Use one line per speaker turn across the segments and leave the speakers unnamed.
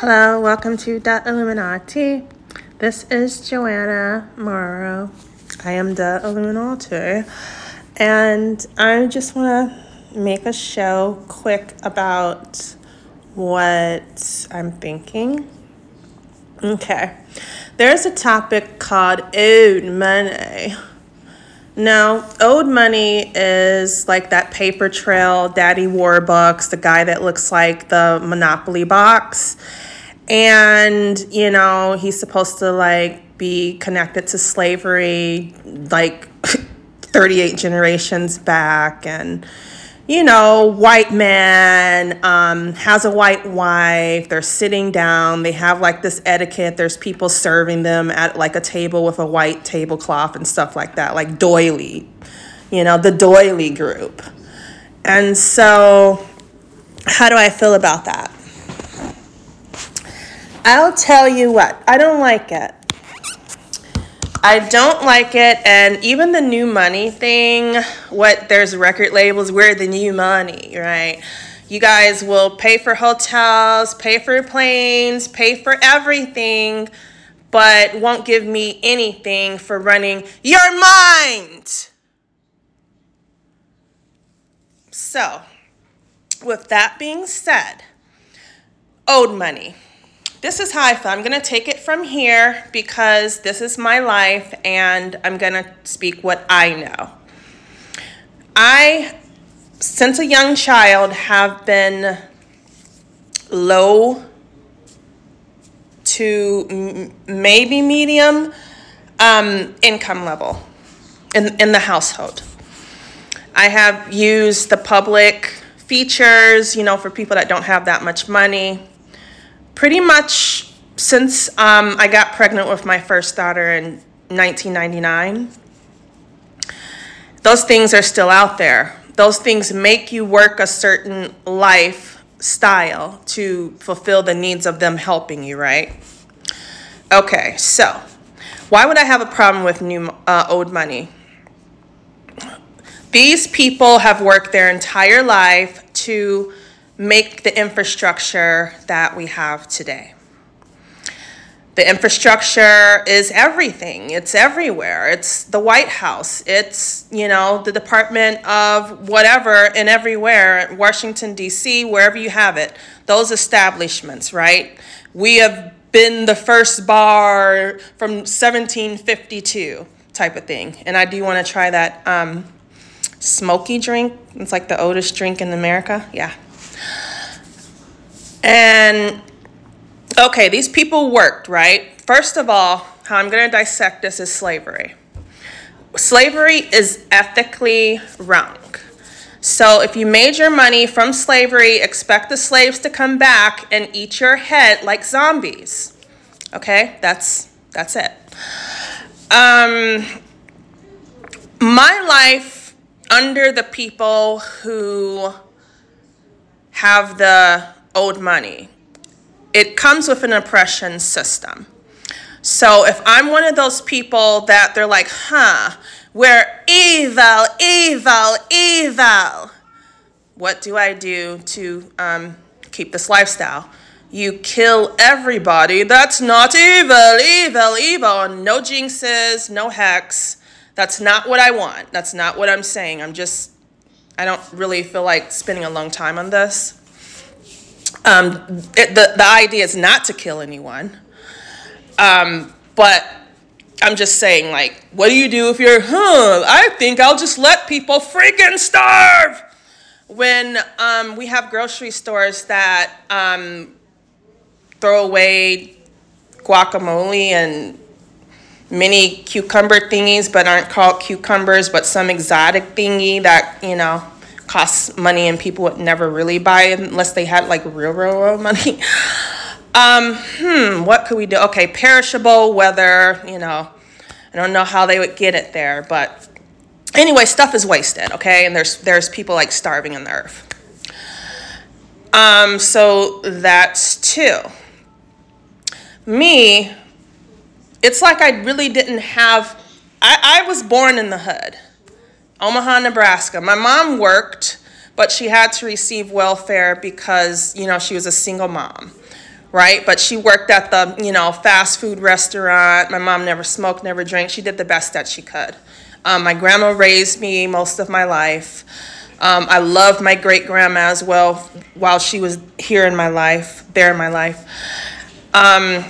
Hello, welcome to the Illuminati. This is Joanna Morrow. I am the Illuminati. And I just want to make a show quick about what I'm thinking. Okay. There's a topic called owed money. Now, owed money is like that paper trail, Daddy Warbucks, the guy that looks like the Monopoly box and you know he's supposed to like be connected to slavery like 38 generations back. And you know white man um, has a white wife. They're sitting down. They have like this etiquette. There's people serving them at like a table with a white tablecloth and stuff like that like doily you know the doily group. And so how do i feel about that I'll tell you what, I don't like it. I don't like it, and even the new money thing, what there's record labels, we're the new money, right? You guys will pay for hotels, pay for planes, pay for everything, but won't give me anything for running your mind. So, with that being said, owed money this is how I feel. I'm going to take it from here because this is my life and I'm going to speak what I know. I, since a young child, have been low to maybe medium um, income level in, in the household. I have used the public features, you know, for people that don't have that much money pretty much since um, I got pregnant with my first daughter in 1999, those things are still out there. Those things make you work a certain lifestyle to fulfill the needs of them helping you, right? Okay, so why would I have a problem with new uh, owed money? These people have worked their entire life to make the infrastructure that we have today. The infrastructure is everything. It's everywhere. It's the White House. It's, you know, the Department of whatever and everywhere, Washington, D.C., wherever you have it. Those establishments, right? We have been the first bar from 1752 type of thing. And I do want to try that um, smoky drink. It's like the oldest drink in America. Yeah, and okay, these people worked, right? First of all, how I'm going to dissect this is slavery. Slavery is ethically wrong. So if you made your money from slavery, expect the slaves to come back and eat your head like zombies. Okay? That's that's it. Um my life under the people who have the owed money. It comes with an oppression system. So if I'm one of those people that they're like, huh, we're evil, evil, evil, what do I do to um, keep this lifestyle? You kill everybody. That's not evil, evil, evil. No jinxes, no hex. That's not what I want. That's not what I'm saying. I'm just, I don't really feel like spending a long time on this. Um, the, the idea is not to kill anyone. Um, but I'm just saying, like, what do you do if you're, huh, I think I'll just let people freaking starve? When um, we have grocery stores that um, throw away guacamole and mini cucumber thingies, but aren't called cucumbers, but some exotic thingy that, you know, costs money and people would never really buy unless they had like real, real, real money. um, hmm, what could we do? Okay, perishable, weather, you know, I don't know how they would get it there, but anyway, stuff is wasted, okay? And there's there's people like starving on the earth. Um, so that's two. Me, it's like I really didn't have I, I was born in the hood. Omaha, Nebraska. My mom worked, but she had to receive welfare because, you know, she was a single mom. right? But she worked at the, you know, fast food restaurant. My mom never smoked, never drank. She did the best that she could. Um, my grandma raised me most of my life. Um, I loved my great grandma as well while she was here in my life, there in my life. Um,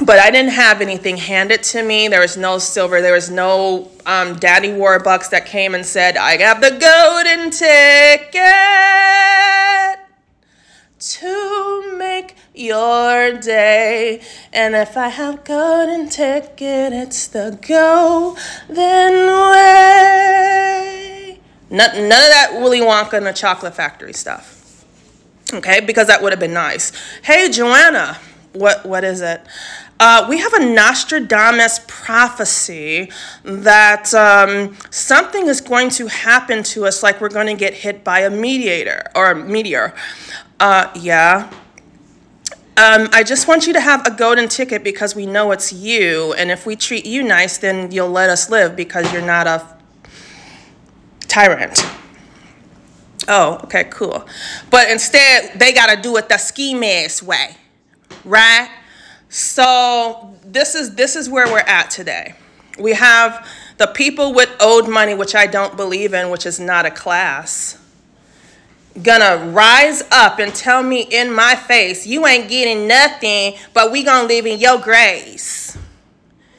but I didn't have anything handed to me. There was no silver. There was no um, Daddy Warbucks that came and said, I got the golden ticket to make your day. And if I have golden ticket, it's the golden way. None, none of that Willy Wonka and the Chocolate Factory stuff. Okay, because that would have been nice. Hey, Joanna, what what is it? Uh, we have a Nostradamus prophecy that um, something is going to happen to us, like we're going to get hit by a mediator or a meteor. Uh, yeah. Um, I just want you to have a golden ticket because we know it's you, and if we treat you nice, then you'll let us live because you're not a tyrant. Oh, okay, cool. But instead, they got to do it the ski mask way, right? So this is this is where we're at today. We have the people with owed money, which I don't believe in, which is not a class, gonna rise up and tell me in my face, you ain't getting nothing, but we gonna live in your grace.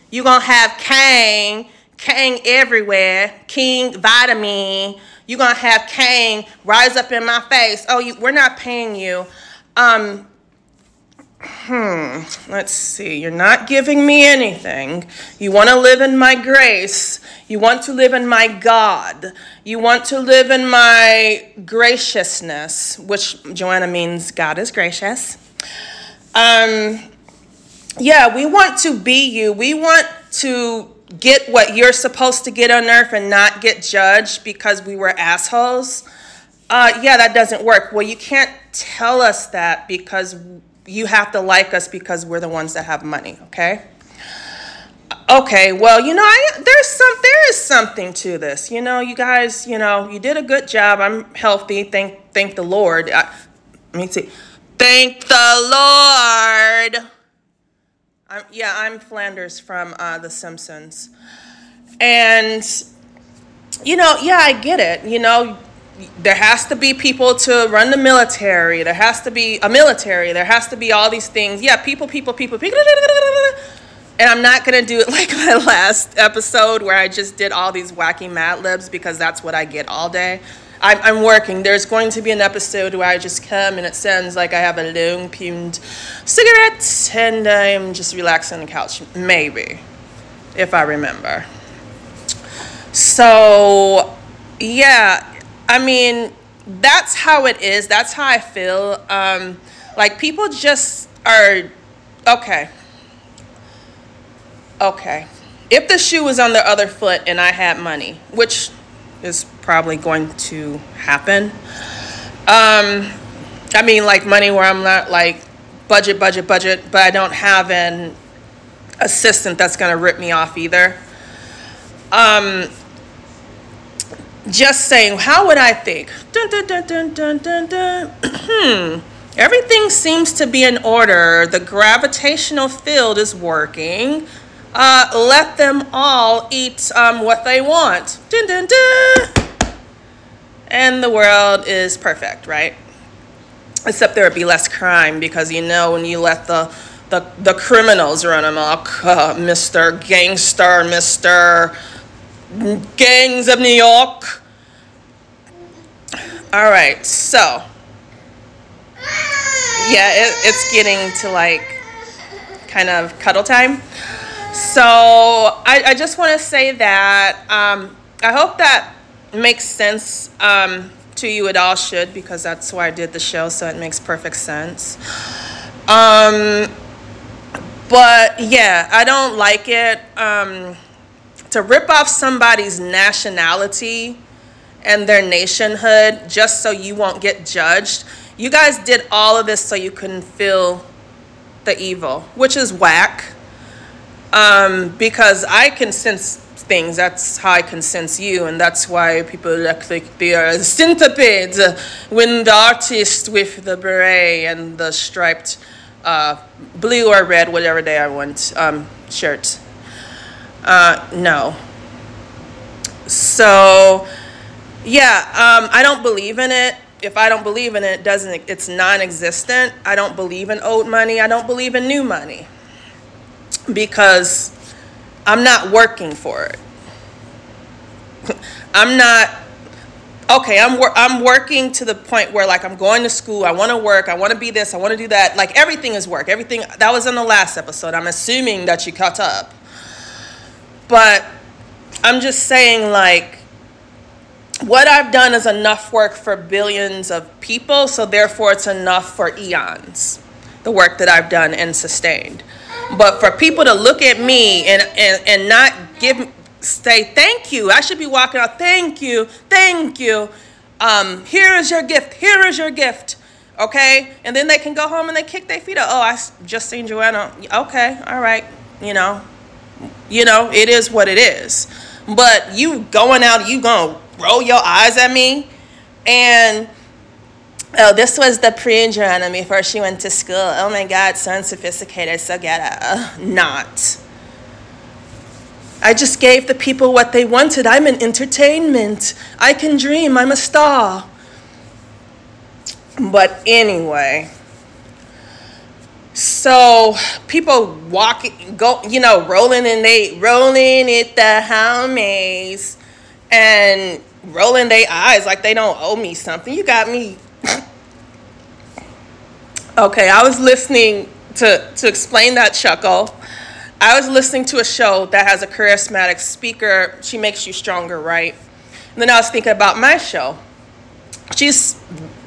You gonna have Kang, Kang everywhere, King vitamin. You gonna have Kang rise up in my face. Oh, you, we're not paying you. Um, hmm, let's see. You're not giving me anything. You want to live in my grace. You want to live in my God. You want to live in my graciousness, which Joanna means God is gracious. Um, yeah, we want to be you. We want to get what you're supposed to get on earth and not get judged because we were assholes. Uh, yeah, that doesn't work. Well, you can't tell us that because you have to like us because we're the ones that have money, okay? Okay, well, you know, I, there's some there is something to this. You know, you guys, you know, you did a good job. I'm healthy. Thank thank the Lord. I, let me see. Thank the Lord. I'm, yeah, I'm Flanders from uh, The Simpsons, and you know, yeah, I get it. You know, there has to be people to run the military. There has to be a military. There has to be all these things. Yeah, people, people, people, people. And I'm not going to do it like my last episode where I just did all these wacky Mad Libs because that's what I get all day. I'm, I'm working. There's going to be an episode where I just come and it sounds like I have a long pumed cigarette and I'm just relaxing on the couch. Maybe, if I remember. So, yeah, I mean, that's how it is. That's how I feel. Um, like people just are okay. Okay. If the shoe was on the other foot and I had money, which is probably going to happen. Um, I mean, like money where I'm not like budget, budget, budget, but I don't have an assistant that's going to rip me off either. Um, just saying, how would I think? Dun, dun, dun. Everything seems to be in order. The gravitational field is working. Uh, let them all eat um, what they want. And the world is perfect, right? Except there would be less crime because you know when you let the the, the criminals run amok, uh, Mr. Gangster, Mr gangs of New York. All right, so yeah, it, it's getting to like kind of cuddle time. So I, I just want to say that um, I hope that makes sense um, to you. It all should because that's why I did the show, so it makes perfect sense. Um, but yeah, I don't like it. Um, to rip off somebody's nationality and their nationhood just so you won't get judged. You guys did all of this so you couldn't feel the evil, which is whack. Um, because I can sense things. That's how I can sense you, and that's why people look like they are centipedes when the artist with the beret and the striped uh, blue or red, whatever day I want, um, shirts. Uh, no. So, yeah, um, I don't believe in it. If I don't believe in it, doesn't it's non-existent. I don't believe in old money. I don't believe in new money because I'm not working for it. I'm not okay i'm wor- i'm working to the point where like i'm going to school i want to work i want to be this i want to do that like everything is work everything that was in the last episode i'm assuming that you caught up but i'm just saying like what i've done is enough work for billions of people so therefore it's enough for eons the work that i've done and sustained but for people to look at me and and, and not give say thank you. I should be walking out, thank you, thank you. Um, here is your gift, here is your gift. Okay? And then they can go home and they kick their feet up. Oh, I just seen Joanna. Okay, all right. You know, you know, it is what it is. But you going out, you gonna roll your eyes at me and Oh, this was the pre Joanna before she went to school. Oh my God, so unsophisticated, so ghetto. Not. I just gave the people what they wanted. I'm an entertainment. I can dream. I'm a star. But anyway, so people walking, go, you know, rolling in they rolling at the homies and rolling their eyes like they don't owe me something. You got me. okay, I was listening to to explain that chuckle. I was listening to a show that has a charismatic speaker. She makes you stronger, right? And then I was thinking about my show. She's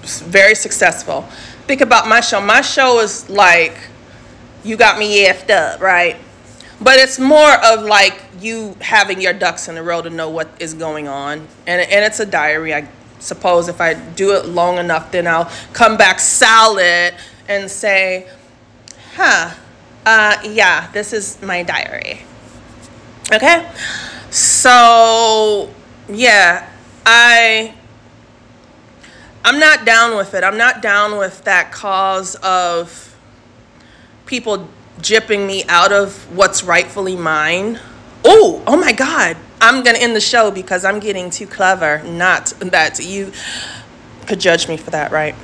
very successful. Think about my show. My show is like, you got me effed up, right? But it's more of like you having your ducks in a row to know what is going on. And, and it's a diary. I suppose if I do it long enough, then I'll come back solid and say, huh, uh, yeah, this is my diary. Okay? So, yeah, I I'm not down with it. I'm not down with that cause of people jipping me out of what's rightfully mine. Oh, oh my God. I'm going to end the show because I'm getting too clever. Not that you could judge me for that, right?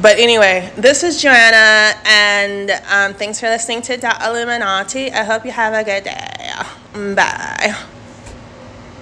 But anyway, this is Joanna, and um, thanks for listening to Da Illuminati. I hope you have a good day. Bye.